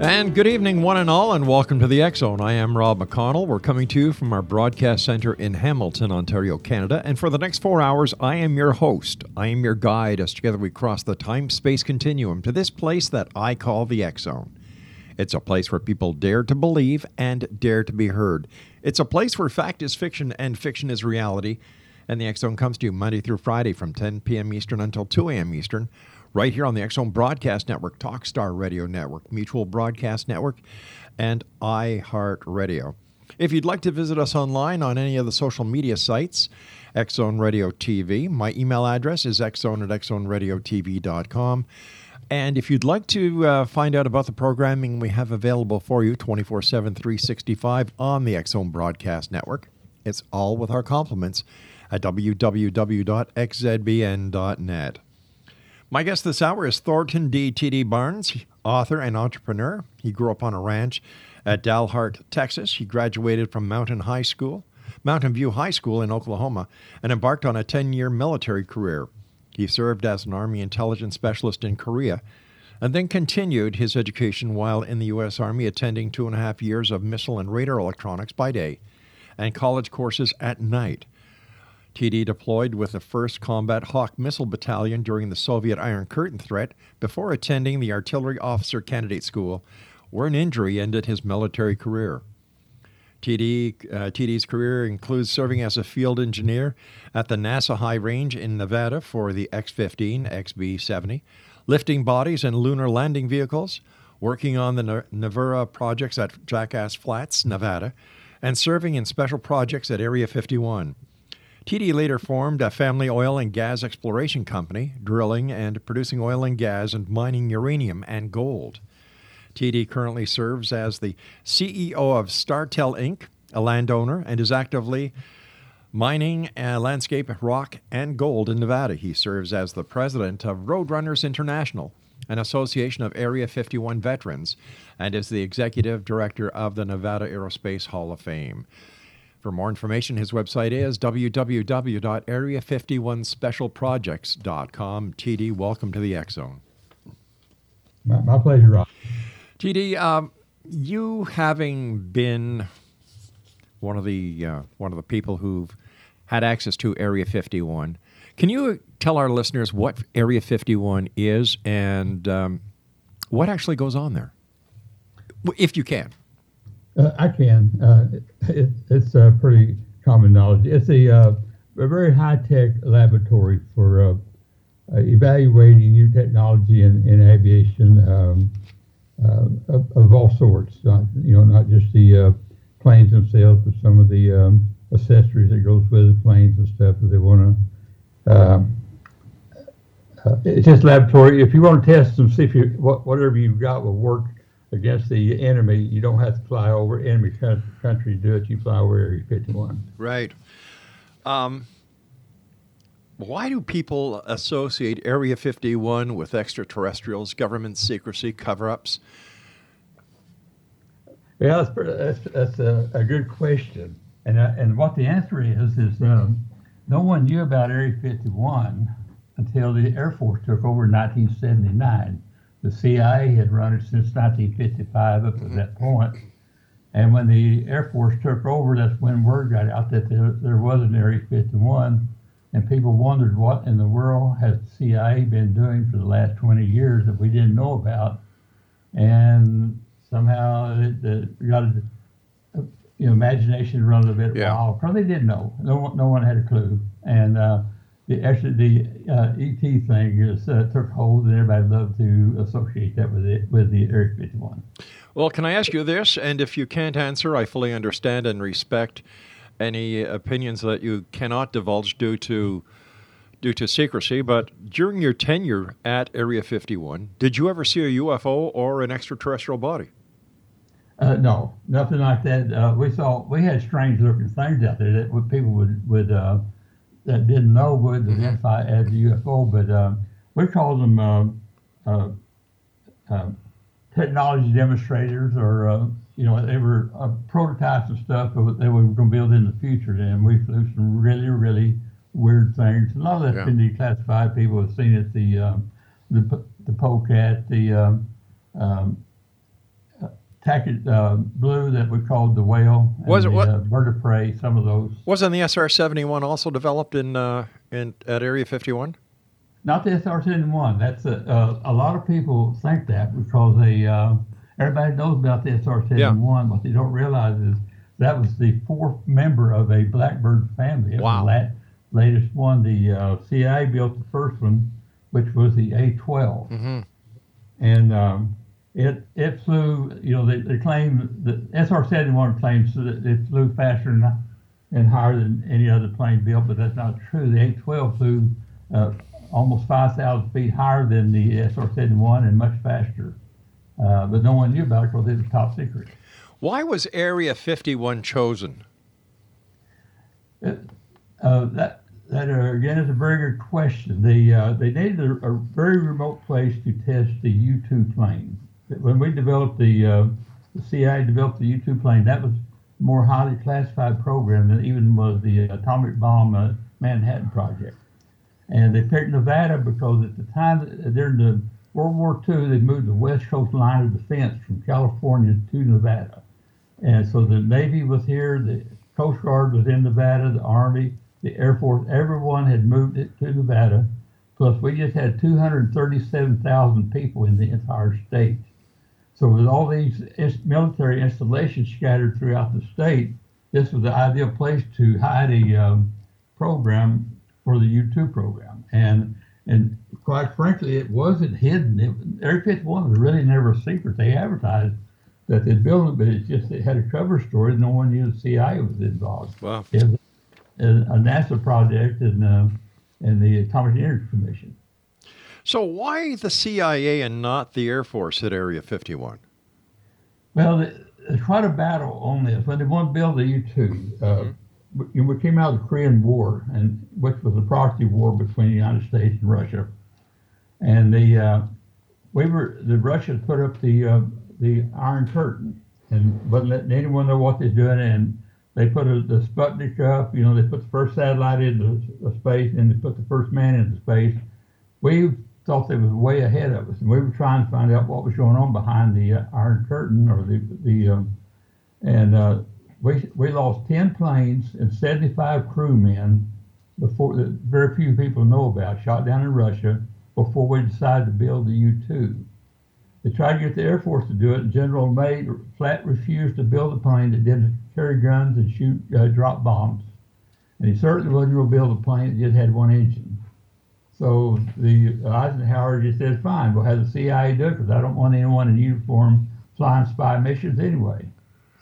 And good evening, one and all, and welcome to the Zone. I am Rob McConnell. We're coming to you from our broadcast center in Hamilton, Ontario, Canada. And for the next four hours, I am your host. I am your guide as together we cross the time space continuum to this place that I call the Zone. It's a place where people dare to believe and dare to be heard. It's a place where fact is fiction and fiction is reality. And the Zone comes to you Monday through Friday from 10 p.m. Eastern until 2 a.m. Eastern right here on the Zone Broadcast Network, Talkstar Radio Network, Mutual Broadcast Network, and iHeartRadio. If you'd like to visit us online on any of the social media sites, Zone Radio TV, my email address is xzone at xzoneradiotv.com. And if you'd like to uh, find out about the programming we have available for you 24 7, 365 on the Zone Broadcast Network, it's all with our compliments at www.xzbn.net. My guest this hour is Thornton D. T.D. Barnes, author and entrepreneur. He grew up on a ranch at Dalhart, Texas. He graduated from Mountain High School, Mountain View High School in Oklahoma, and embarked on a 10 year military career. He served as an Army intelligence specialist in Korea and then continued his education while in the U.S. Army, attending two and a half years of missile and radar electronics by day and college courses at night. TD deployed with the 1st Combat Hawk Missile Battalion during the Soviet Iron Curtain threat before attending the Artillery Officer Candidate School, where an injury ended his military career. TD, uh, TD's career includes serving as a field engineer at the NASA High Range in Nevada for the X 15, XB 70, lifting bodies and lunar landing vehicles, working on the NERVA projects at Jackass Flats, Nevada, and serving in special projects at Area 51. TD later formed a family oil and gas exploration company, drilling and producing oil and gas and mining uranium and gold. TD currently serves as the CEO of Startel Inc., a landowner, and is actively mining uh, landscape rock and gold in Nevada. He serves as the president of Roadrunners Internationale, an association of Area 51 veterans, and is the executive director of the Nevada Aerospace Hall of Fame. For more information, his website is www.area51specialprojects.com. TD, welcome to the X Zone. My, my pleasure, Rob. TD, um, you having been one of the uh, one of the people who've had access to Area 51, can you tell our listeners what Area 51 is and um, what actually goes on there, if you can? Uh, I can. Uh, it, it's uh, pretty common knowledge. It's a, uh, a very high tech laboratory for uh, uh, evaluating new technology in, in aviation um, of, of, all sorts. Not, you know, not just the planes themselves, but some of the um, accessories that goes with the planes and stuff that they want to. Um, it's just laboratory. If you want to test them, see if you what, whatever you've got will work against the enemy, you don't have to fly over enemy country to do it. You fly over Area 51. Right. Um, why do people associate Area 51 with extraterrestrials, government secrecy, cover ups? Yeah, that's, that's, that's a, a, good question. And, uh, and what the answer is, is um, no one knew about Area 51 until the Air Force took over in 1979 the CIA had run it since 1955 up to mm-hmm. that point. And when the Air Force took over, that's when word got out that there, there was an Area 51 and people wondered what in the world has the CIA been doing for the last 20 years that we didn't know about, and somehow it, it got a, you know imagination run a bit Yeah. wild they didn't know. No one, no one had a clue, and uh, the actually the uh, ET thing is uh, took hold, and everybody loved to associate that with it with the Area 51. Well, can I ask you this? And if you can't answer, I fully understand and respect any opinions that you cannot divulge due to due to secrecy. But during your tenure at Area 51, did you ever see a UFO or an extraterrestrial body? Uh, no, nothing like that. Uh, we saw we had strange looking things out there that people would would uh, that didn't know would identify as a UFO, but um, we called them uh, uh, uh, technology demonstrators, or uh, you know they were uh, prototypes of stuff that we were going to build in the future. And we flew some really really weird things. A lot of that's Yeah. been declassified. People have seen it. The um, the the polecat, the um, um, uh, blue that we called the whale. and Was it the, what- Uh, bird of prey? Some of those. Wasn't the SR-71 also developed in uh, in at Area 51? Not the SR-71. That's a, uh, a lot of people think that because they uh, everybody knows about the SR-71. What they don't realize is that was the fourth member of a Blackbird family. It was Wow. the latest one. The uh, CIA built the first one, which was the A-12, Mm-hmm. and um, it it flew. You know, they, they claim the SR-71 claims that it flew faster and, and higher than any other plane built, but that's not true. The A-12 flew uh, almost 5,000 feet higher than the SR-71 and much faster. Uh, but no one knew about it because it was top secret. Why was Area 51 chosen? Uh, that that uh, again is a very good question. They uh, they needed a, a very remote place to test the U-2 plane. When we developed the uh, the CIA developed the U-2 plane, that was more highly classified program than even was the atomic bomb uh, Manhattan project. And they picked Nevada because at the time during the World War II, they moved the West Coast line of defense from California to Nevada. And so the Navy was here, the Coast Guard was in Nevada, the Army, the Air Force, everyone had moved it to Nevada. Plus, we just had 237,000 people in the entire state. So, with all these military installations scattered throughout the state, this was the ideal place to hide a um, program for the U2 program. And and quite frankly, it wasn't hidden. It, Area 51 was really never a secret. They advertised that they'd built it, but it just it had a cover story. No one knew the CIA was involved. Wow. It was a, a NASA project and uh, and the Atomic Energy Commission. So why the CIA and not the Air Force at Area 51? Well, it- it's quite a battle on this. When they wanted to build the U-2, uh, we, we came out of the Korean War, and which was a proxy war between the United States and Russia. And the uh, we were the Russians put up the uh, the Iron Curtain and wasn't letting anyone know what they're doing. And they put a, the Sputnik up. You know, they put the first satellite into space, and they put the first man into space. We thought they was way ahead of us, and we were trying to find out what was going on behind the uh, Iron Curtain or the the um, and uh, we we lost ten planes and seventy five crewmen before that very few people know about shot down in Russia before we decided to build the U two. They tried to get the Air Force to do it, and General May flat refused to build a plane that didn't carry guns and shoot uh, drop bombs, and he certainly wasn't going to build a plane that just had one engine. So the Eisenhower just said, "Fine, we'll have the CIA do it because I don't want anyone in uniform flying spy missions anyway."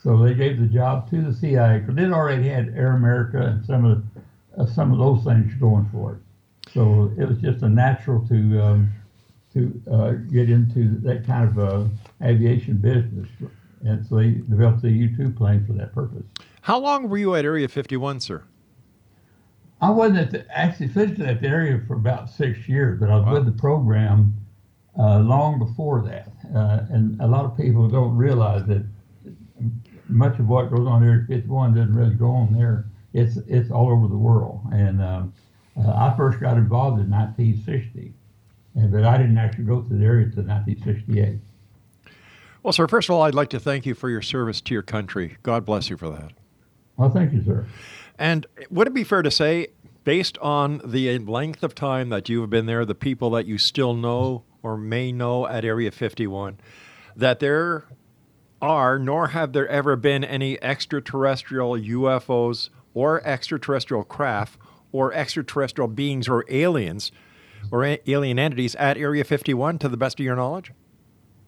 So they gave the job to the CIA because it already had Air America and some of the, uh, some of those things going for it. So it was just a natural to um, to uh, get into that kind of uh, aviation business, and so they developed the U-2 plane for that purpose. How long were you at Area 51, sir? I wasn't at the, actually physically at the area for about six years, but I was Wow. with the program uh, long before that. Uh, and a lot of people don't realize that much of what goes on there at 51 doesn't really go on there. It's it's all over the world. And um, uh, I first got involved in 1960, and, but I didn't actually go to the area until 1968. Well, sir, first of all, I'd like to thank you for your service to your country. God bless you for that. Well, thank you, sir. And would it be fair to say based on the length of time that you've been there, the people that you still know or may know at Area 51, that there are, nor have there ever been any extraterrestrial UFOs or extraterrestrial craft or extraterrestrial beings or aliens or a- alien entities at Area 51, to the best of your knowledge?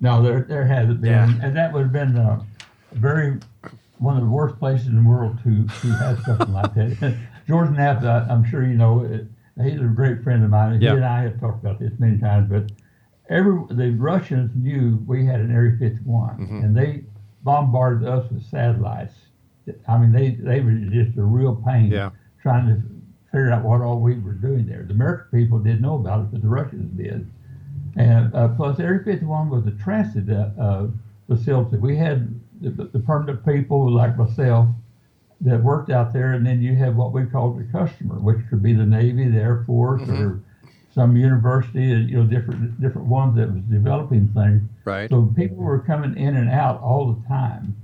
No, there there hasn't been, Yeah. and that would have been uh, very one of the worst places in the world to to have something like that. George Knapp, I, I'm sure you know, it, he's a great friend of mine. Yeah. He and I have talked about this many times, but every the Russians knew we had an Area 51, Mm-hmm. and they bombarded us with satellites. I mean, they they were just a real pain Yeah. trying to figure out what all we were doing there. The American people didn't know about it, but the Russians did. And uh, plus, Area 51 was a transit uh, uh, facility. We had the, the permanent people like myself that worked out there, and then you have what we called the customer, which could be the Navy, the Air Force, or some university, you know, different different ones that was developing things. Right. So people were coming in and out all the time.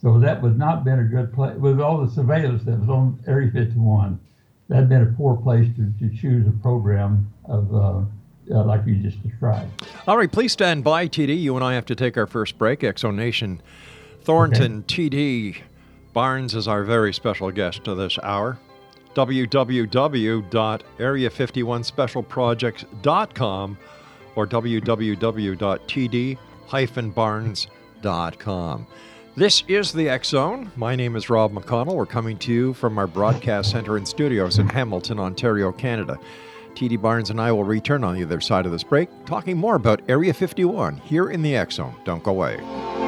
So that would not been a good place with all the surveillance that was on Area 51. That had been a poor place to, to choose a program of uh, uh, like you just described. All right, please stand by, TD. You and I have to take our first break. X Zone Thornton TD Barnes is our very special guest to this hour. www.area51specialprojects.com or www.td-barnes.com. This is the X Zone. My name is Rob McConnell. We're coming to you from our broadcast center and studios in Hamilton, Ontario, Canada. TD Barnes and I will return on the other side of this break, talking more about Area 51 here in the X Zone. Don't go away.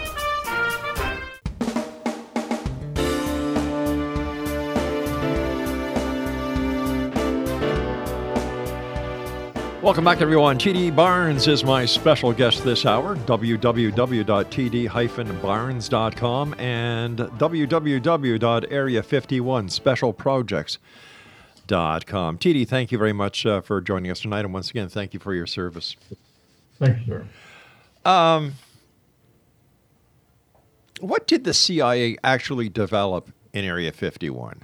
Welcome back, everyone. TD Barnes is my special guest this hour. www.td-barnes.com and www.area51specialprojects.com. TD, thank you very much uh, for joining us tonight, and once again, thank you for your service. Thank you, sir. Um, what did the CIA actually develop in Area 51?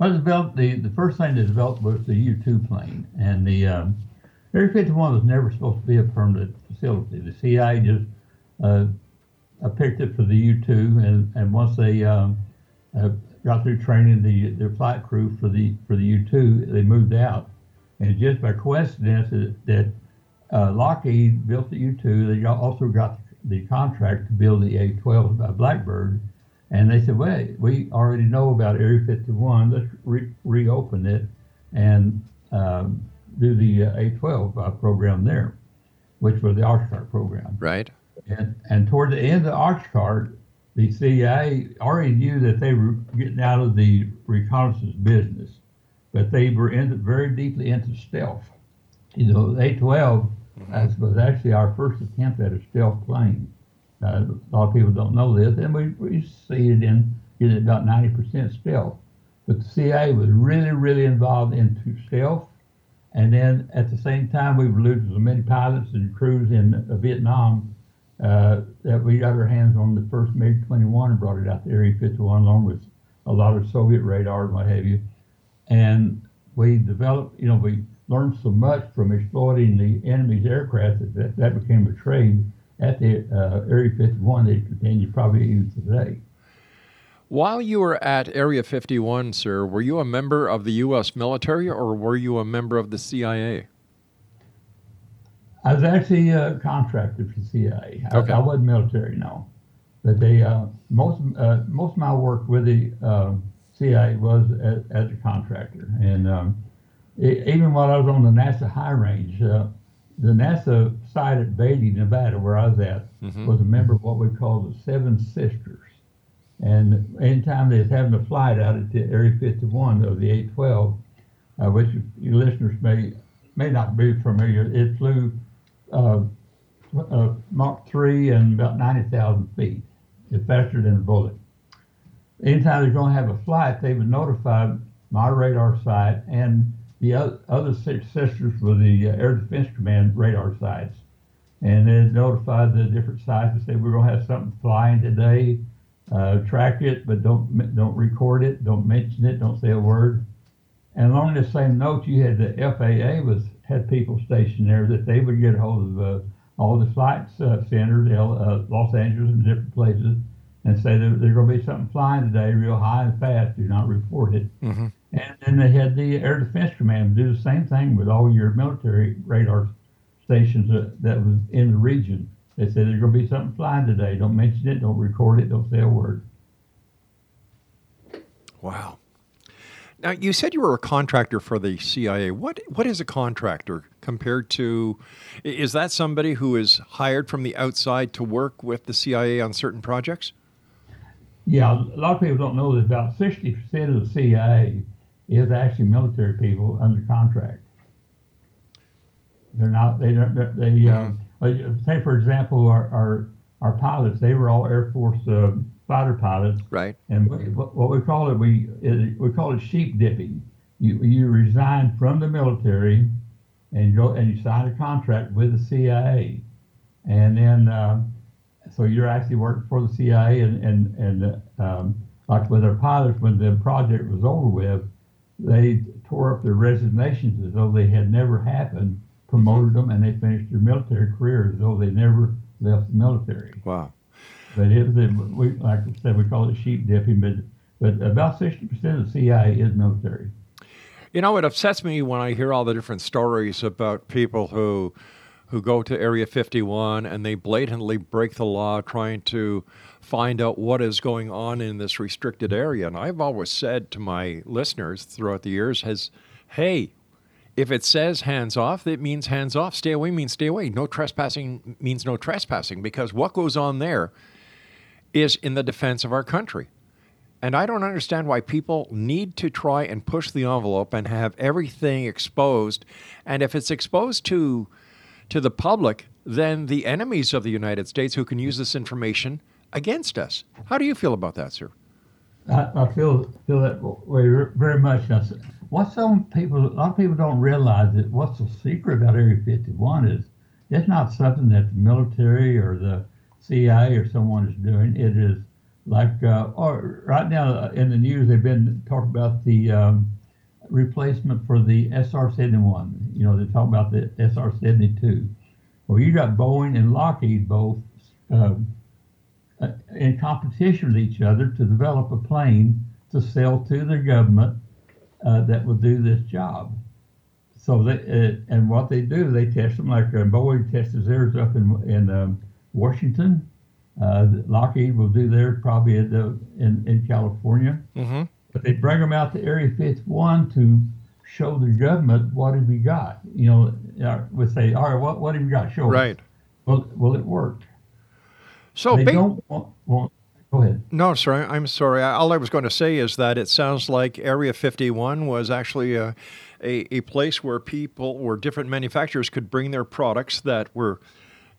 Well, developed the, the first thing they developed was the U 2 plane. And the um, Area 51 was never supposed to be a permanent facility. The CIA just uh, picked it for the U 2. And, and once they um, uh, got through training the, their flight crew for the for the U 2, they moved out. And just by coincidence that, that uh, Lockheed built the U 2, they also got the contract to build the A 12 by Blackbird and they said, well, we already know about Area 51. Let's re- reopen it and um, do the uh, A12 uh, program there, which was the Oxcart program. Right. And, and toward the end of Oxcart, the CIA already knew that they were getting out of the reconnaissance business, but they were in, very deeply into stealth. You know, A12 mm-hmm. was actually our first attempt at a stealth plane. Uh, a lot of people don't know this, and we, we it in, in about 90% stealth. But the CIA was really, really involved into stealth. And then at the same time, we were losing so many pilots and crews in uh, Vietnam uh, that we got our hands on the first MiG 21 and brought it out to Area 51 along with a lot of Soviet radar and what have you. And we developed, you know, we learned so much from exploiting the enemy's aircraft that that, that became a trade at the uh, Area 51 they continue probably even today. While you were at Area 51, sir, were you a member of the U.S. military or were you a member of the CIA? I was actually a contractor for CIA. Okay. I, I wasn't military, no. But they uh, most uh, most of my work with the uh, CIA was as, as, a contractor, and um, it, even while I was on the NASA high range, uh, the NASA site at Beatty, Nevada, where I was at, mm-hmm. was a member of what we call the Seven Sisters. And anytime they was having a flight out at the Area 51 of the A12, uh, which your listeners may may not be familiar, it flew uh, uh, Mach 3 and about 90,000 feet. It's faster than a bullet. Anytime they're going to have a flight, they would notify my radar site and the other six sisters were the uh, Air Defense Command radar sites. And then notified the different sites and said, we're going to have something flying today. Uh, track it, but don't don't record it. Don't mention it. Don't say a word. And along the same note, you had the FAA was had people stationed there that they would get hold of uh, all the flight uh, centers, uh, Los Angeles and different places, and say there's going to be something flying today, real high and fast. Do not report it. Mm-hmm. And then they had the Air Defense Command do the same thing with all your military radar stations that, that was in the region. They said there's going to be something flying today. Don't mention it. Don't record it. Don't say a word. Wow. Now you said you were a contractor for the CIA. What what is a contractor compared to? Is that somebody who is hired from the outside to work with the CIA on certain projects? Yeah, a lot of people don't know that about sixty percent of the CIA is actually military people under contract. They're not. They don't. They mm-hmm. uh, say, for example, our, our our pilots. They were all Air Force uh, fighter pilots. Right. And what, what we call it, we it, we call it sheep dipping. You you resign from the military, and go and you sign a contract with the CIA, and then uh, so you're actually working for the CIA, and and and um, like with our pilots, when the project was over with, they tore up their resignations as though they had never happened, promoted them, and they finished their military career as though they never left the military. Wow. But it, it, we, like I said, we call it sheep dipping, but but about 60% of the CIA is military. You know, it upsets me when I hear all the different stories about people who who go to Area 51 and they blatantly break the law trying to find out what is going on in this restricted area. And I've always said to my listeners throughout the years has, hey, if it says hands off, it means hands off. Stay away means stay away. No trespassing means no trespassing because what goes on there is in the defense of our country. And I don't understand why people need to try and push the envelope and have everything exposed. And if it's exposed to to the public, then the enemies of the United States who can use this information against us. How do you feel about that, sir? I, I feel feel that way very much. Now, what some people, a lot of people don't realize that what's the secret about Area 51 is it's not something that the military or the CIA or someone is doing. It is like, uh, or right now uh, in the news, they've been talking about the um, replacement for the SR-71. You know, they talk about the SR-72. Well, you got Boeing and Lockheed both uh, in competition with each other to develop a plane to sell to the government uh, that will do this job. So they uh, and what they do, they test them like uh, Boeing tests theirs up in in um, Washington. Uh, Lockheed will do theirs probably in the, in, in California. Mm-hmm. But they bring them out to Area 51 to show the government what have we got. You know, uh, we say, all right, what what have you got? Show right. Us. Well, well, it worked. So they big, don't want, want Go ahead. No, sorry, I'm sorry. All I was going to say is that it sounds like Area 51 was actually a, a, a, place where people, where different manufacturers could bring their products that were,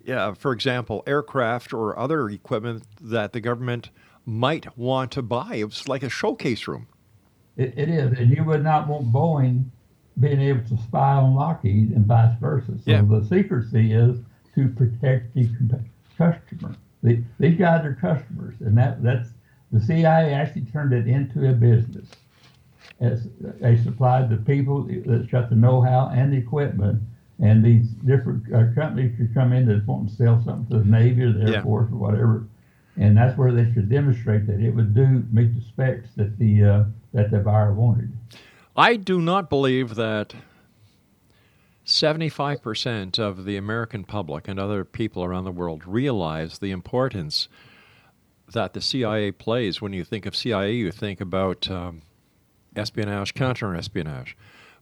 yeah, for example, aircraft or other equipment that the government might want to buy. It was like a showcase room. it, it is, and you would not want Boeing being able to spy on Lockheed and vice versa. So Yeah. the secrecy is to protect the customer. The, these guys are customers, and that that's the CIA actually turned it into a business. As they supplied the people that's got the know-how and the equipment, and these different uh, companies could come in that want to sell something to the Navy or the Air Yeah. Force or whatever, and that's where they could demonstrate that it would do meet the specs that the uh, that the buyer wanted. I do not believe that 75% of the American public and other people around the world realize the importance that the CIA plays. When you think of CIA, you think about um, espionage, counter espionage.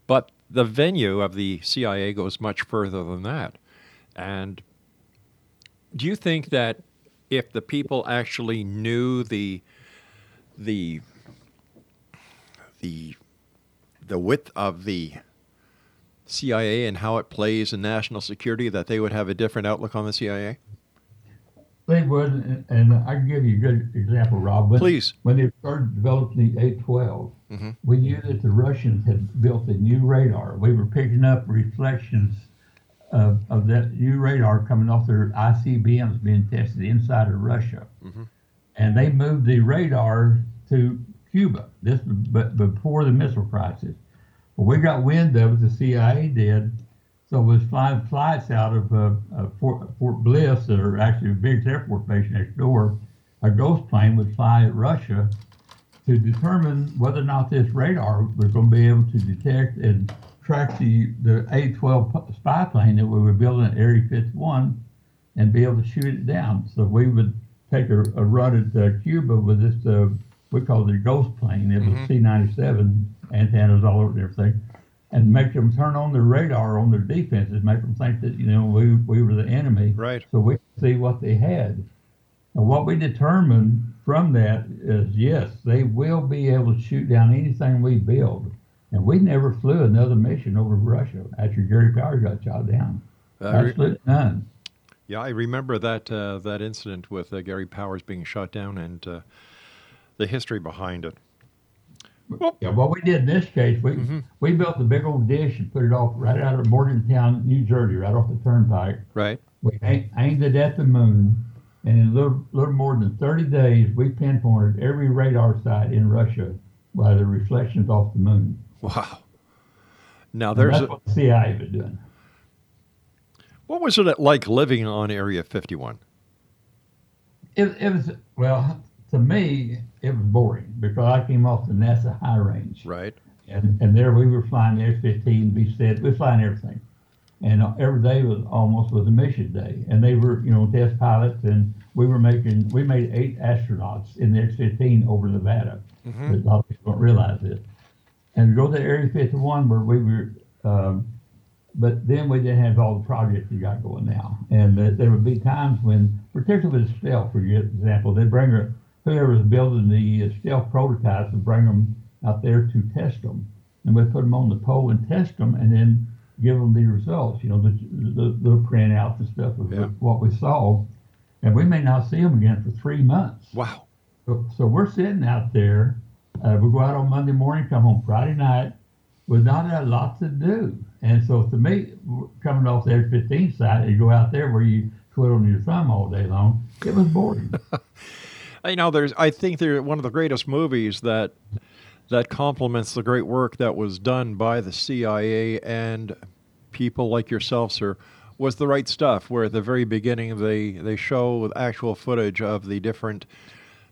But the venue of the CIA goes much further than that. And do you think that if the people actually knew the the the the width of the CIA and how it plays in national security that they would have a different outlook on the CIA? They would, and- I can give you a good example, Rob. When, Please. When they started developing the A-12, Mhm. we knew that the Russians had built a new radar. We were picking up reflections of, of that new radar coming off their ICBMs being tested inside of Russia. And they moved the radar to Cuba, this but before the missile crisis. Well, we got wind of it, the CIA did, so it was flying flights out of uh, uh, Fort, Fort Bliss, or actually a big Air Force base next door. A ghost plane would fly at Russia to determine whether or not this radar was going to be able to detect and track the, the A-12 spy plane that we were building at Area 51 and be able to shoot it down. So we would take a, a run at uh, Cuba with this, uh, we call it a ghost plane. It was C-97 antennas all over everything and make them turn on their radar on their defenses, make them think that you know we we were the enemy. Right. So we could see what they had. And what we determined from that is yes, they will be able to shoot down anything we build. And we never flew another mission over Russia after Gary Powers got shot down. Uh, Absolutely none. yeah, I remember that uh, that incident with uh, Gary Powers being shot down and uh, the history behind it. Yeah, what we did in this case, we mm-hmm. we built the big old dish and put it off right out of Morgantown, New Jersey, right off the turnpike. Right. We ai- aimed it at the moon, and in a little, little more than 30 days, we pinpointed every radar site in Russia by the reflections off the moon. Wow. Now And there's that's a, what the CIA was doing. what was it like living on Area 51? It, it was, well, to me, it was boring because I came off the NASA high range. Right. And, and there we were flying the X-15, B said, we were flying everything. And every day was almost was a mission day. And they were, you know, test pilots and we were making, we made eight astronauts in the X-15 over Nevada. A lot of people don't realize this. And go to Area 51 where we were, um, but then we didn't have all the projects we got going now. And uh, there would be times when, particularly with stealth, for example, they'd bring a whoever was building the uh, stealth prototypes and bring them out there to test them, and we'd put them on the pole and test them, and then give them the results. You know, the the, the printouts and stuff of Yeah. what we saw, and we may not see them again for three months. Wow. So, so we're sitting out there. Uh, we go out on Monday morning, come home Friday night with not a lot to do. And so to me, coming off the X-15 side, you go out there where you twiddling your thumb all day long. It was boring. You know, there's. I think they're one of the greatest movies that that complements the great work that was done by the CIA and people like yourself, sir. Was the right stuff. Where at the very beginning they they show actual footage of the different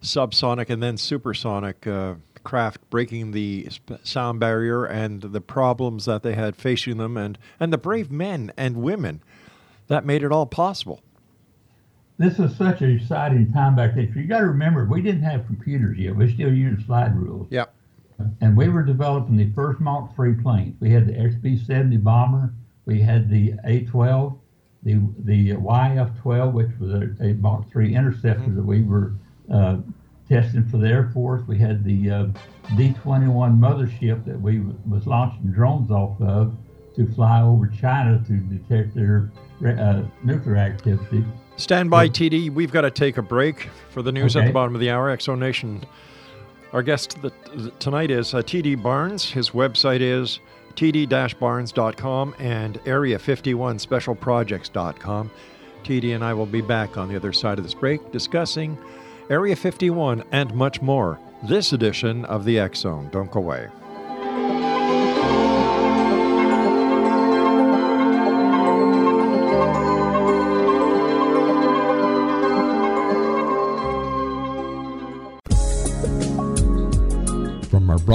subsonic and then supersonic uh, craft breaking the sound barrier and the problems that they had facing them and and the brave men and women that made it all possible. This was such an exciting time back then. You got to remember, we didn't have computers yet. We still used slide rules. Yeah. and we were developing the first Mach III planes. We had the XB-70 bomber, we had the A-12, the the YF-12, which was a, a Mach III interceptor that we were uh, testing for the Air Force. We had the uh, D-21 mothership that we w- was launching drones off of to fly over China to detect their uh, nuclear activity. Stand by, TD. We've got to take a break for the news at the bottom of the hour. X Zone Nation. Our guest tonight is uh, TD Barnes. His website is td-barnes.com and area51specialprojects.com. TD and I will be back on the other side of this break discussing Area 51 and much more. This edition of the X Zone. Don't go away.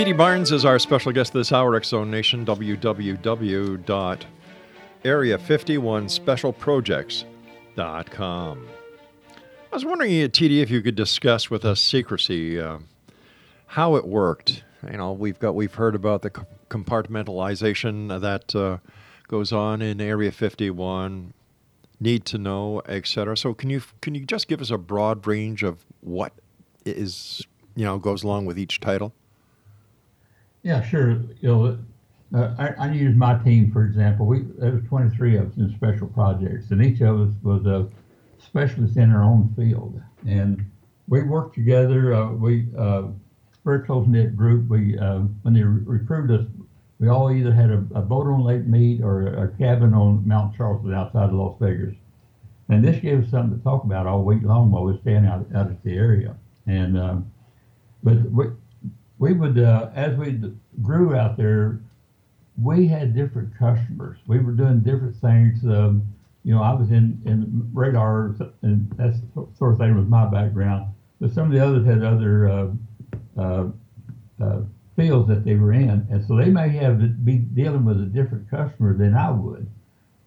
TD Barnes is our special guest this hour, Zone Nation, www.area51specialprojects.com. I was wondering, uh, TD, if you could discuss with us secrecy, uh, how it worked. You know, we've got we've heard about the compartmentalization that uh, goes on in Area 51, need to know, etc. So, can you can you just give us a broad range of what is you know goes along with each title? Yeah, sure. You know, uh, I, I use my team for example. We there was 23 of us in special projects, and each of us was a specialist in our own field, and we worked together. Uh, we uh, very close knit group. We uh, when they re- recruited us, we all either had a, a boat on Lake Mead or a, a cabin on Mount Charleston outside of Las Vegas, and this gave us something to talk about all week long while we were staying out out at the area. And um, but we, we would, uh, as we grew out there, we had different customers. We were doing different things. Um, you know, I was in, in radar, and that sort of thing was my background. But some of the others had other uh, uh, uh, fields that they were in, and so they may have be dealing with a different customer than I would.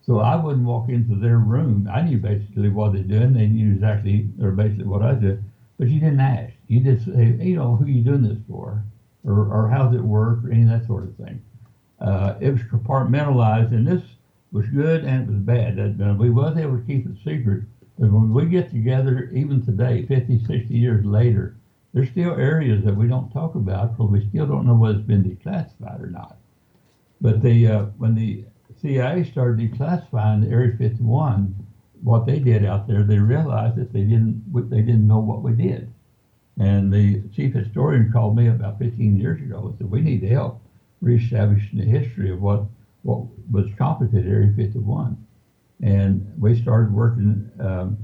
So I wouldn't walk into their room. I knew basically what they're doing. They knew exactly, or basically what I did, but you didn't ask. You just say, you know, who are you doing this for? Or, or how does it work? Or any of that sort of thing. Uh, it was compartmentalized, and this was good and it was bad. We was able to keep it secret. But when we get together, even today, 50, 60 years later, there's still areas that we don't talk about because we still don't know whether it's been declassified or not. But the uh, when the CIA started declassifying Area 51, what they did out there, they realized that they didn't they didn't know what we did. And the chief historian called me about 15 years ago and said, we need help reestablishing the history of what, what was at Area 51. And we started working, um,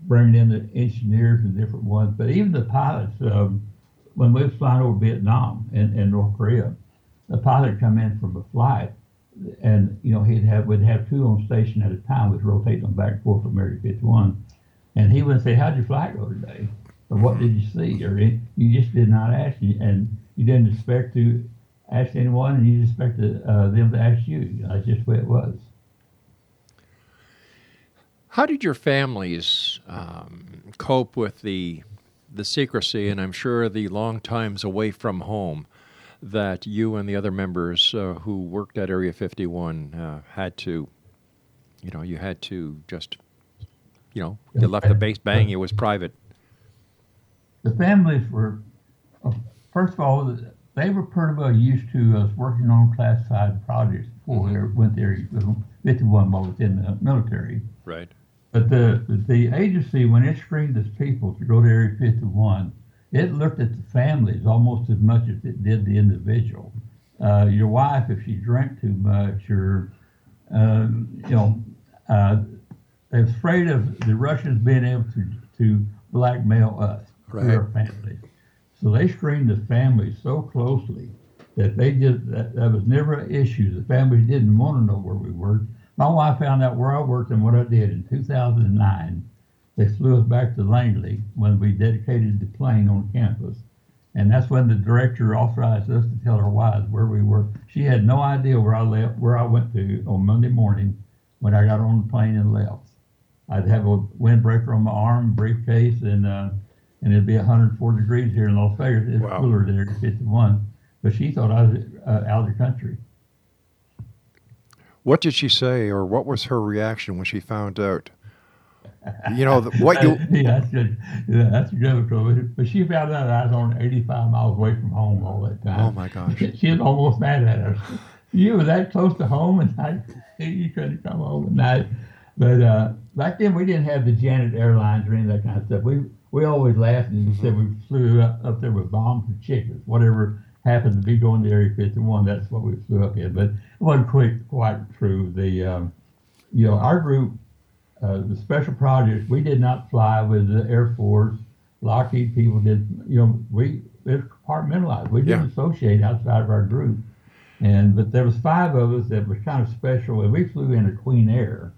bringing in the engineers and different ones, but even the pilots, um, when we was flying over Vietnam and, and North Korea, the pilot come in from a flight and, you know, he'd have, would have two on station at a time, was rotating them back and forth from Area 51. And he would say, how'd your flight go today? Or what did you see? Or it, you just did not ask, and you didn't expect to ask anyone, and you expected uh, them to ask you. That's just the way it was. How did your families um, cope with the the secrecy, and I'm sure the long times away from home that you and the other members uh, who worked at Area 51 uh, had to, you know, you had to just, you know, you left the base bang. It was private the families were, uh, first of all, they were pretty well used to us working on classified projects before mm-hmm. we went there. 51 while was in the military. Right. But the the agency, when it screened its people to go to Area 51, it looked at the families almost as much as it did the individual. Uh, your wife, if she drank too much, or um, you know, uh, they're afraid of the Russians being able to to blackmail us right. their family. So they screened the families so closely that they just that, that was never an issue. The families didn't want to know where we worked. My wife found out where I worked and what I did in 2009. They flew us back to Langley when we dedicated the plane on campus. And that's when the director authorized us to tell our wives where we were. She had no idea where I left, where I went to on Monday morning when I got on the plane and left. I'd have a windbreaker on my arm, briefcase, and uh, and it'd be 104 degrees here in Las Vegas. It's wow. cooler there at 51. But she thought I was uh, out of the country. What did she say, or what was her reaction when she found out? You know what you. yeah, that's good. Yeah, that's a good one. But she found out I was on 85 miles away from home all that time. Oh my gosh! she was almost mad at us. You were that close to home, and I, you couldn't come home at night. But uh, back then, we didn't have the Janet Airlines or any of that kind of stuff. We we always laughed and said we flew up, up there with bombs and chickens, whatever happened to be going to Area 51. That's what we flew up in, but it wasn't quite quite true. The um, you know our group, uh, the special projects, we did not fly with the Air Force. Lockheed people did. You know we it's compartmentalized. We didn't Yeah. associate outside of our group. And but there was five of us that was kind of special, and we flew in a Queen Air.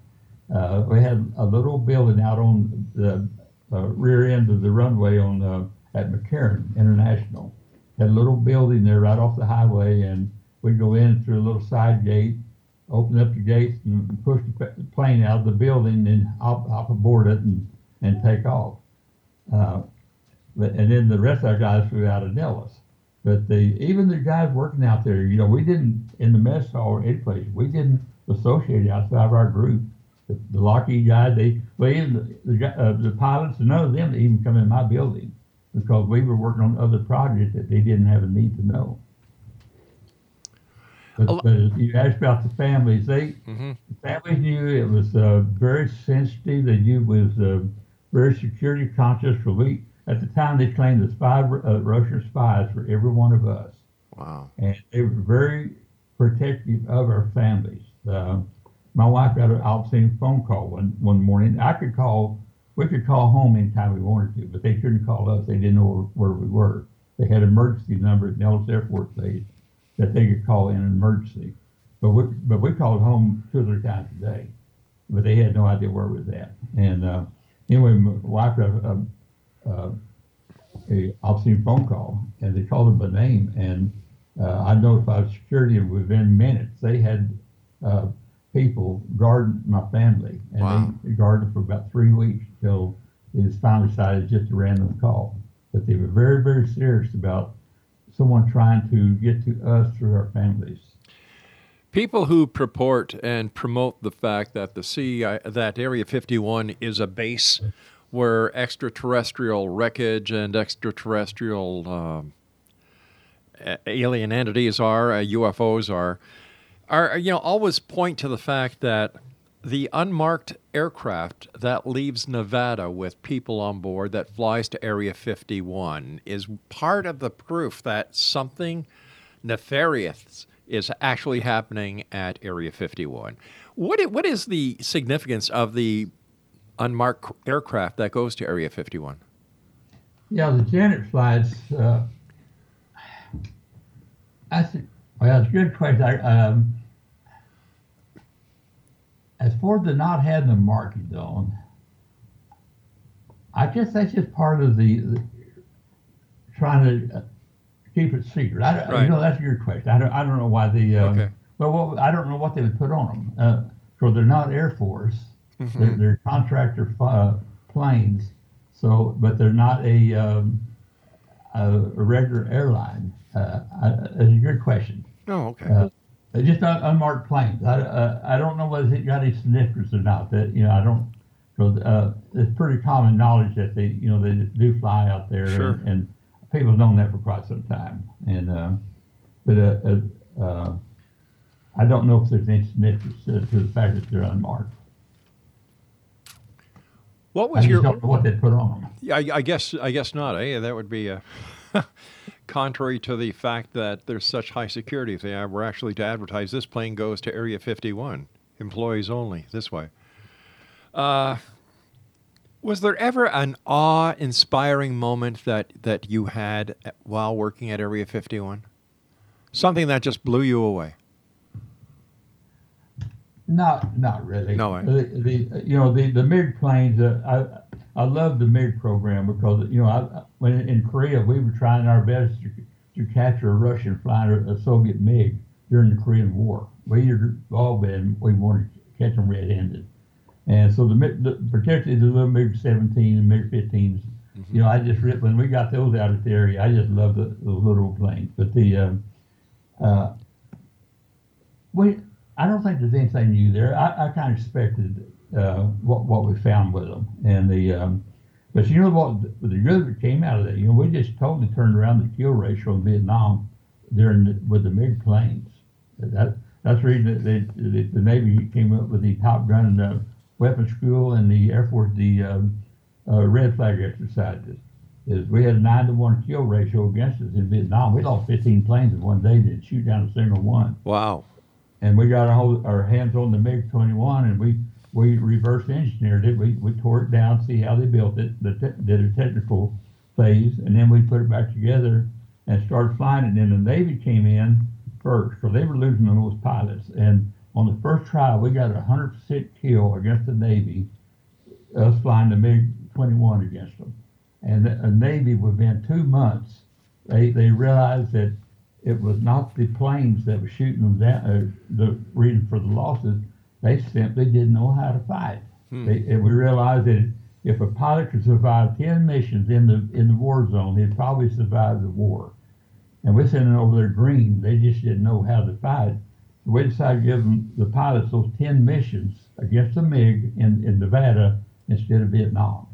Uh, we had a little building out on the rear end of the runway on uh, at McCarran International. Had a little building there right off the highway, and we'd go in through a little side gate, open up the gates, and push the plane out of the building, and hop, hop aboard it and, and take off. Uh, but, and then the rest of our guys flew out of Nellis. But the even the guys working out there, you know, we didn't in the mess hall or any place, we didn't associate outside of our group. The, the Lockheed guys, they well even the the, uh, the pilots, none of them even come in my building because we were working on other projects that they didn't have a need to know. But, but you asked about the families. They Mhm. the families knew it was uh, very sensitive. They knew it was uh, very security conscious. For we at the time they claimed there's five uh, Russian spies for every one of us Wow. and they were very protective of our families. Uh, my wife got an obscene phone call one, one morning. I could call, we could call home anytime we wanted to, but they couldn't call us. They didn't know where, where we were. They had emergency numbers at Nellis Air Force Base that they could call in an emergency. But we, but we called home two or three times a day, but they had no idea where we was at. And uh, anyway, my wife got a, a, a obscene phone call, and they called him by name, and uh, I notified security, and within minutes, they had uh, people guarding my family, and Wow. they guarded for about three weeks until it was finally decided just a random call. But they were very, very serious about someone trying to get to us through our families. People who purport and promote the fact that the CI, that Area 51 is a base where extraterrestrial wreckage and extraterrestrial um, alien entities are, uh, UFOs are, are you know always point to the fact that the unmarked aircraft that leaves Nevada with people on board that flies to Area 51 is part of the proof that something nefarious is actually happening at Area 51. What i- what is the significance of the unmarked aircraft that goes to Area 51? Yeah, the Janet flights. Uh, that's a, well, that's a good question. I, um, as far as the not having the markings on, I guess that's just part of the, the trying to uh, keep it secret. I, don't Right. You know, that's your question. I don't, I don't know why the. Um, Okay. Well, what, I don't know what they would put on them. Uh, so they're not Air Force. They're, they're contractor uh, planes. So, but they're not a um, a, a regular airline. Uh, I, that's a good question. Oh, okay. Uh, they're just un- unmarked planes. I, uh, I don't know whether it got any significance or not. That you know, I don't. So uh, it's pretty common knowledge that they, you know, they do fly out there, Sure. and, and people have known that for quite some time. And uh, but uh, uh, uh, I don't know if there's any significance to, to the fact that they're unmarked. What I was just your don't know what they put on them. Yeah, I, I guess I guess not. Eh? That would be contrary to the fact that there's such high security. If they were actually to advertise this plane goes to Area 51, employees only, this way. Uh, was there ever an awe-inspiring moment that that you had while working at Area 51? Something that just blew you away. Not, not really. No way. The, the you know the the MiG planes. Uh, I love the MiG program because you know I, when in Korea we were trying our best to, to capture a Russian flying a, Soviet MiG during the Korean War. We had all been we wanted to catch them red-handed, and so the, the particularly the little MiG 17 and MiG 15s. You know, I just ripped when we got those out of the area. I just love the, those little planes. But the um, uh, we I don't think there's anything new there. I, I kind of expected uh, what what we found with them, and the um, but you know what the, that came out of that. You know, we just totally turned around the kill ratio in Vietnam during the, with the MiG planes. That that's the reason that they, the, Navy came up with the Top Gun uh, weapons school and the Air Force the um, uh, red flag exercises. is we had a nine to one kill ratio against us in Vietnam. We lost 15 planes in one day. Didn't shoot down a single one. Wow. And we got our, whole, our hands on the MiG 21, and we we reverse engineered it. We, we tore it down, see how they built it, the te- did a technical phase, and then we put it back together and started flying it. And then the Navy came in first, because they were losing the most pilots. And on the first trial, we got a 100% kill against the Navy, us flying the MiG 21 against them. And the uh, Navy, within two months, they, they realized that it was not the planes that were shooting them down, uh, the reason for the losses they simply didn't know how to fight. Hmm. They, and we realized that if a pilot could survive 10 missions in the in the war zone, he'd probably survive the war. And we're sending over there green. They just didn't know how to fight. So we decided to give them, the pilots those 10 missions against the MiG in, in Nevada instead of Vietnam.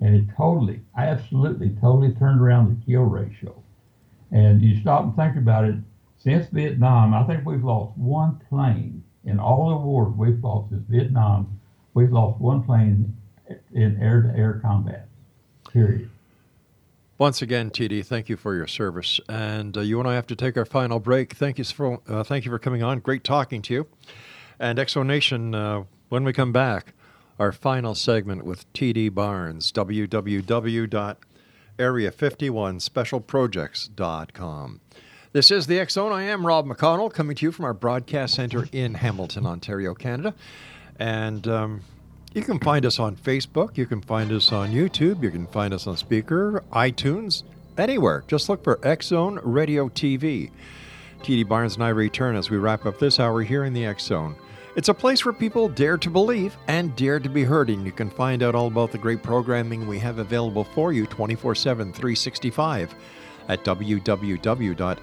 And it totally, absolutely, totally turned around the kill ratio. And you stop and think about it, since Vietnam, I think we've lost one plane in all the wars we've fought since Vietnam, we've lost one plane in air-to-air combat. Period. Once again, TD, thank you for your service. And uh, you and I have to take our final break. Thank you for uh, thank you for coming on. Great talking to you. And Exonation, uh, when we come back, our final segment with TD Barnes, www.area51specialprojects.com. This is the Zone. I am Rob McConnell, coming to you from our broadcast center in Hamilton, Ontario, Canada. And um, you can find us on Facebook. You can find us on YouTube. You can find us on Spreaker, iTunes, anywhere. Just look for Zone Radio TV. TD Barnes and I return as we wrap up this hour here in the X Zone. It's a place where people dare to believe and dare to be heard, and you can find out all about the great programming we have available for you 24 7, 365 at www.xzbn.net.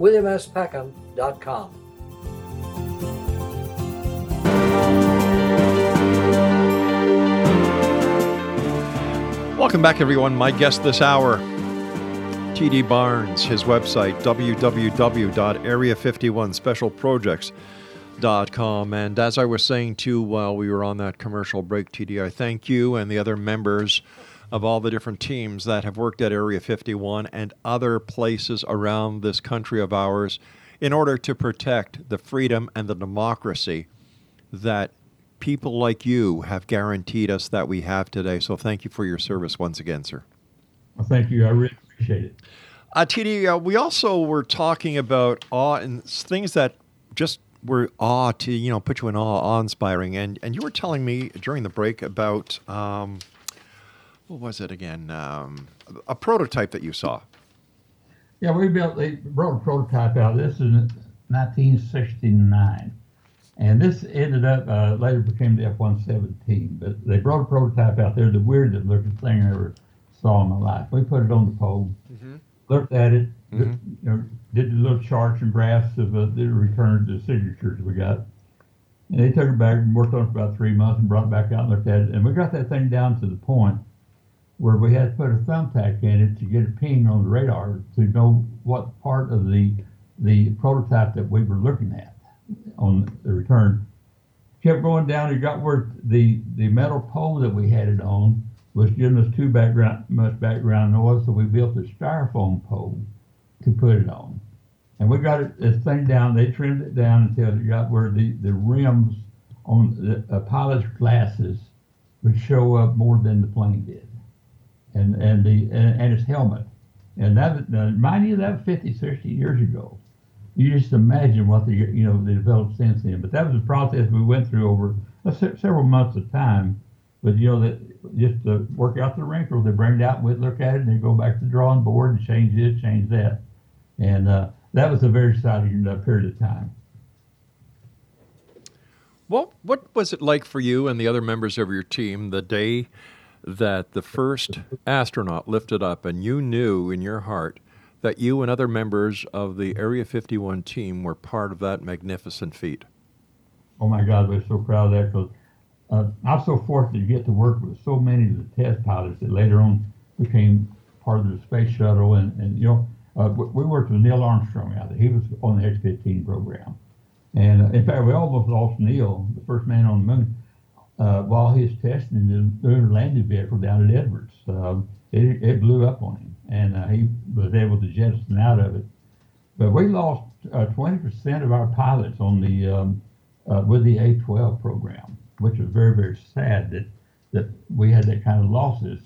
www.williamspeckham.com. Welcome back, everyone. My guest this hour, TD Barnes, his website, www.area51specialprojects.com. And as I was saying too while we were on that commercial break, TD, I thank you and the other members of all the different teams that have worked at Area 51 and other places around this country of ours in order to protect the freedom and the democracy that people like you have guaranteed us that we have today. So thank you for your service once again, sir. Well, thank you. I really appreciate it. Uh, TD, uh, we also were talking about awe and things that just were awe to you know put you in awe, awe-inspiring, and and you were telling me during the break about um, what was it again? Um, a prototype that you saw. Yeah, we built. They brought a prototype out. This is 1969. And this ended up uh, later became the F-117. But they brought a prototype out there, the weirdest looking thing I ever saw in my life. We put it on the pole, mm-hmm. looked at it, mm-hmm. you know, did the little charts and graphs of uh, the return the signatures we got. And they took it back and worked on it for about three months and brought it back out and looked at it. And we got that thing down to the point where we had to put a thumbtack in it to get a ping on the radar to know what part of the the prototype that we were looking at on the return. Kept going down. It got where the the metal pole that we had it on was giving us too background much background noise, so we built a styrofoam pole to put it on. And we got it this thing down. They trimmed it down until it got where the, the rims on the uh, pilot's glasses would show up more than the plane did, and and the and, and its helmet. And that, uh, mind you, that was 50, 60 years ago you just imagine what the you know they developed since then. But that was a process we went through over several months of time. But you know that just to work out the wrinkles, they bring it out, we'd look at it, and they go back to the drawing board and change this, change that, and uh, that was a very exciting uh, period of time. What what was it like for you and the other members of your team the day that the first astronaut lifted up, and you knew in your heart that you and other members of the Area 51 team were part of that magnificent feat. Oh my God, we're so proud of that because uh, I'm so fortunate to get to work with so many of the test pilots that later on became part of the space shuttle. And, and you know, uh, we worked with Neil Armstrong out there. He was on the X-15 program. And uh, in fact, we almost lost Neil, the first man on the moon, uh, while he was testing the lunar landing vehicle down at Edwards. Um, it, it blew up on him and uh, he was able to jettison out of it. But we lost uh, 20% of our pilots on the um, uh, with the A12 program, which was very very sad that that we had that kind of losses.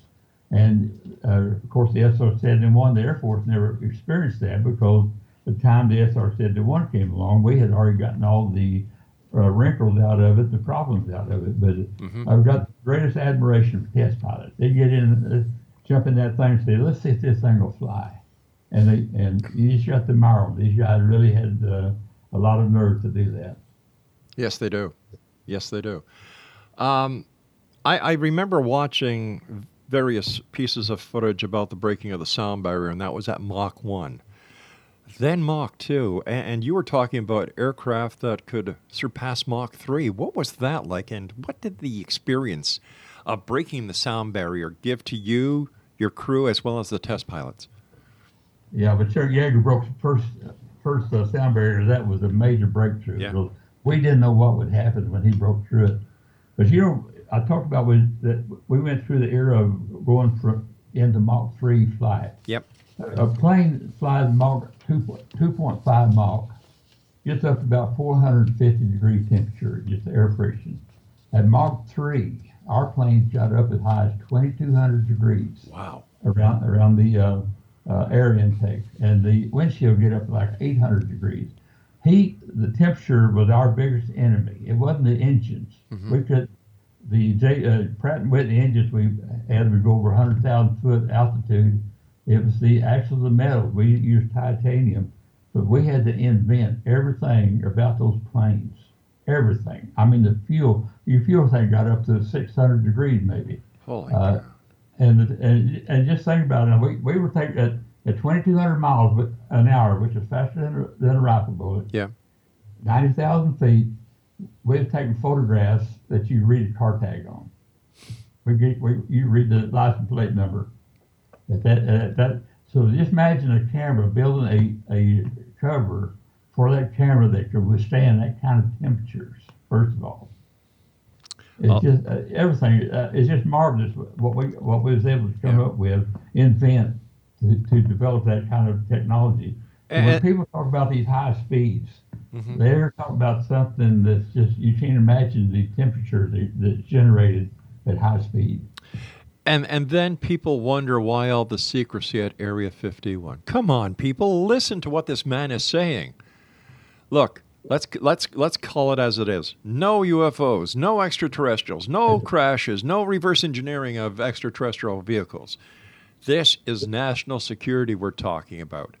And uh, of course, the SR-71, the Air Force never experienced that because the time the SR-71 came along, we had already gotten all the uh, wrinkles out of it, the problems out of it. But mm-hmm. I've got the greatest admiration for test pilots. They get in uh, jump in that thing and say, let's see if this thing will fly. And they, and you just got to admire them. These guys really had uh, a lot of nerve to do that. Yes, they do. Yes, they do. Um, I, I remember watching various pieces of footage about the breaking of the sound barrier, and that was at Mach 1. Then Mach 2, and, you were talking about aircraft that could surpass Mach 3. What was that like, and what did the experience of breaking the sound barrier give to you, your crew, as well as the test pilots? Yeah, but Chuck Yeager broke the first first uh, sound barrier. That was a major breakthrough. Yeah. we didn't know what would happen when he broke through it. But you know, I talked about when that we went through the era of going from into Mach three flight. Yep. A plane flies Mach 2.5 Mach, gets up to about 450 degree temperature, just air friction. At Mach 3, our planes got up as high as 2,200 degrees. Wow. Around around the uh, uh, air intake, and the windshield get up like 800 degrees. Heat, the temperature was our biggest enemy. It wasn't the engines. Mm-hmm. We could the J, uh, Pratt and Whitney engines we had would go over 100,000 foot altitude, It was the actual the metal. We used titanium, but we had to invent everything about those planes. Everything. I mean, the fuel. Your fuel thing got up to 600 degrees, maybe. Holy Uh, and, and and just think about it. We, we were taking at, at 2,200 miles an hour, which is faster than, a- than a rifle bullet. Yeah. 90,000 feet. We were taking photographs that you read a car tag on. We get we, you read the license plate number. That that, uh, that so just imagine a camera building a, a cover for that camera that could withstand that kind of temperatures. First of all, it's Oh. just uh, everything. Uh, it's just marvelous what we what we was able to come Yeah. up with, invent to, to develop that kind of technology. And when people talk about these high speeds, Mhm. they're talking about something that's just you can't imagine the temperature that, that's generated at high speed. And and then people wonder why all the secrecy at Area 51. Come on, people, listen to what this man is saying. Look, let's let's let's call it as it is. No UFOs, no extraterrestrials, no crashes, no reverse engineering of extraterrestrial vehicles. This is national security we're talking about.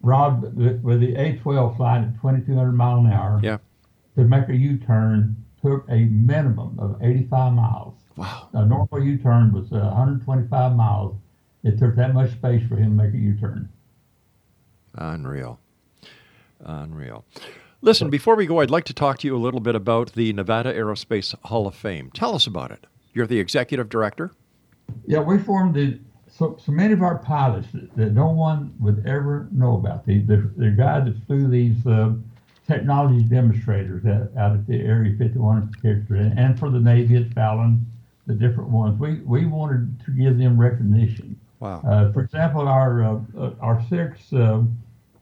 Rob, with the A12 flying at 2,200 mile an hour, Yeah. to make a U-turn took a minimum of 85 miles. Wow. A normal U-turn was uh, 125 miles. It took that much space for him to make a U-turn. Unreal. Unreal. Listen, before we go, I'd like to talk to you a little bit about the Nevada Aerospace Hall of Fame. Tell us about it. You're the executive director? Yeah, we formed the so, so many of our pilots that, that no one would ever know about. The the, the guy that flew these uh, technology demonstrators out, out at the Area 51 in and, and for the Navy at Fallon, the different ones. We we wanted to give them recognition. Wow. Uh, for example, our uh, uh, our six uh,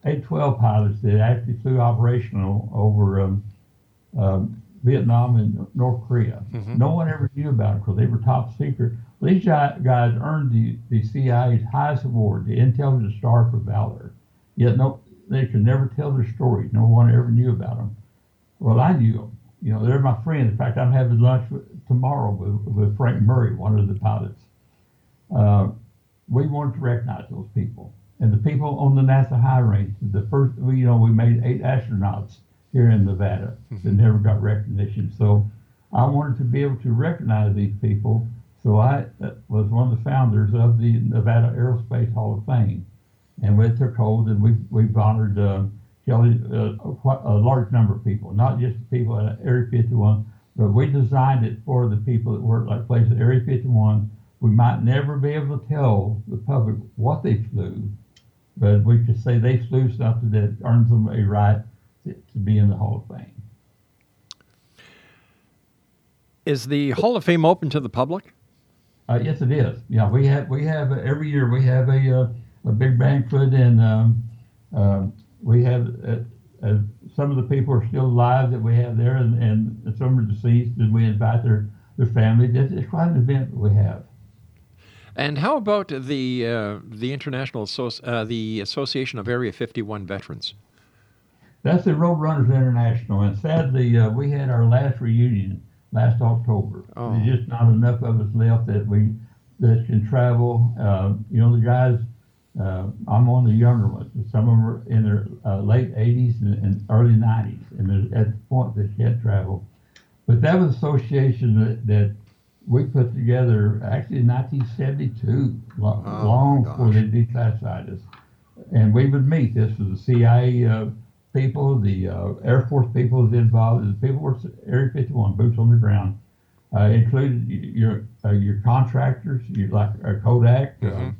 A12 pilots that actually flew operational over um, um, Vietnam and North Korea. No one ever knew about it because they were top secret. These guys earned the, the CIA's highest award, the Intelligence Star for Valor. Yet no, they could never tell their stories. No one ever knew about them. Well, I knew them. You know, they're my friends. In fact, I'm having lunch with, tomorrow with, with Frank Murray, one of the pilots. Uh, we wanted to recognize those people. And the people on the NASA high range, the first, we, you know, we made eight astronauts here in Nevada that never got recognition. So I wanted to be able to recognize these people. So I uh, was one of the founders of the Nevada Aerospace Hall of Fame. And we took hold and we, we've honored uh, Kelly, uh, a large number of people, not just the people at Area 51, but we designed it for the people that work like places at Area 51. We might never be able to tell the public what they flew, but we could say they flew something that earns them a right to, to be in the Hall of Fame. Is the Hall of Fame open to the public? Uh, yes, it is. Yeah, we have we have uh, every year we have a uh, a big banquet and um, uh, we have uh, some of the people are still alive that we have there and, and some are deceased and we invite their their family. It's, it's quite an event that we have. And how about the uh, the international uh, the Association of Area 51 Veterans? That's the Roadrunners Internationale, and sadly, uh, we had our last reunion last October. Oh. There's just not enough of us left that we that can travel. Uh, you know, the guys. Uh, I'm one of the younger ones. Some of them are in their uh, late 80s and, and early 90s, and at the point that can't traveled. But that was an association that, that we put together actually in 1972, lo- Oh, long before they declassified us. And we would meet. This was the CIA uh, people, the uh, Air Force people was involved, the people were Area 51, boots on the ground, uh, included your uh, your contractors, you like uh, Kodak, uh,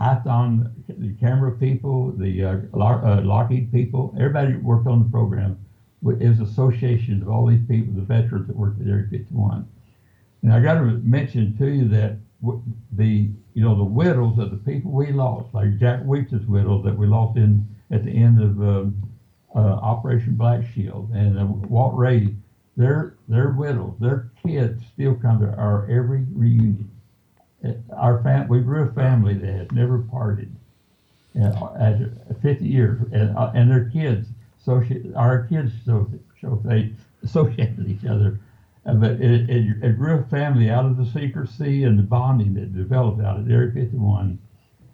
Hycon, the camera people, the uh, uh, Lockheed people, everybody that worked on the program. It was association of all these people, the veterans that worked at Area 51. And I got to mention to you that the you know the widows of the people we lost, like Jack Weeks's widow that we lost in at the end of um, uh, Operation Black Shield, and uh, Walt Ray, their their widows, their kids still come to our every reunion. Uh, Our fam- we grew a family that has never parted. Uh, at 50 years, and, uh, and their kids, associate, our kids so, so they associate with each other. Uh, but it, it, it grew a family out of the secrecy and the bonding that developed out at Area 51.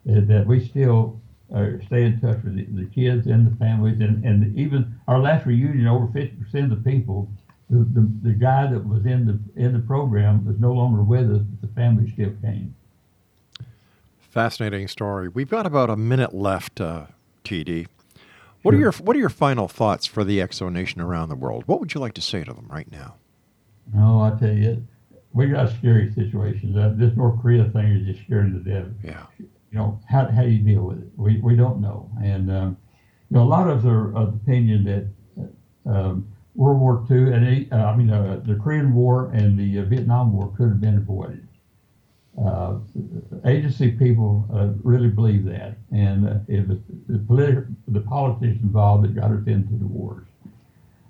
that, that we still uh, stay in touch with the, the, kids and the families, and, and even our last reunion, over 50% of the people, the, the, the guy that was in the in the program is no longer with us, but the family still came. Fascinating story. We've got about a minute left, uh, TD. What sure. are your What are your final thoughts for the Exo Nation around the world? What would you like to say to them right now? No, I tell you, we got scary situations. Uh, this North Korea thing is just scaring to death. Yeah. You know how how do you deal with it? We we don't know, and um, you know a lot of us are of the opinion that um, World War II and uh, I mean uh, the Korean War and the uh, Vietnam War could have been avoided. Uh, agency people uh, really believe that, and it was the, politi- the politics involved that got us into the wars.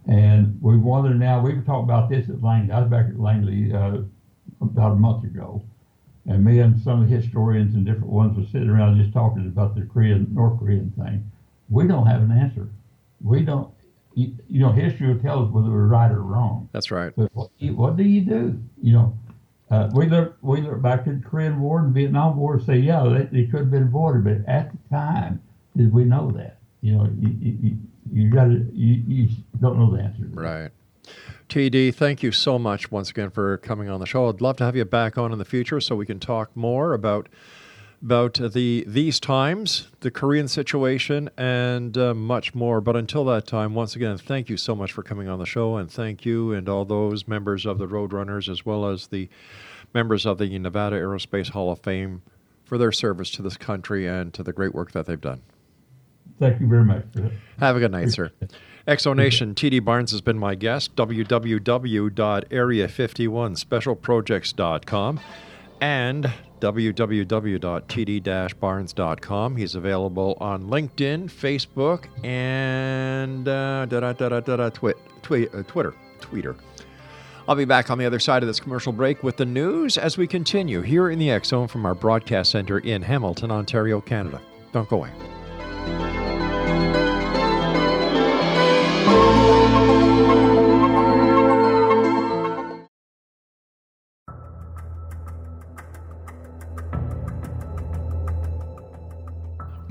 And we wonder now, we were talking about this at Langley. I was back at Langley about a month ago. And me and some of the historians and different ones were sitting around just talking about the Korean, North Korean thing. We don't have an answer. We don't, you, you know, history will tell us whether we're right or wrong. That's right. But what, what do you do? You know, uh, we look we look back at the Korean War and Vietnam War and say, yeah, they, they could have been avoided, but at the time, did we know that? You know, you, you, you got to you, you don't know the answer. Right. TD, thank you so much once again for coming on the show. I'd love to have you back on in the future so we can talk more about about the these times, the Korean situation, and uh, much more. But until that time, once again, thank you so much for coming on the show, and thank you and all those members of the Roadrunners as well as the members of the Nevada Aerospace Hall of Fame for their service to this country and to the great work that they've done. Thank you very much. Have a good night, sir. Exonation, TD Barnes has been my guest. www.area51specialprojects.com and www.td-barnes.com. He's available on LinkedIn, Facebook, and uh, da, da, da, twi- twi- uh, Twitter. Twitter. I'll be back on the other side of this commercial break with the news as we continue here in the Zone from our broadcast center in Hamilton, Ontario, Canada. Don't go away.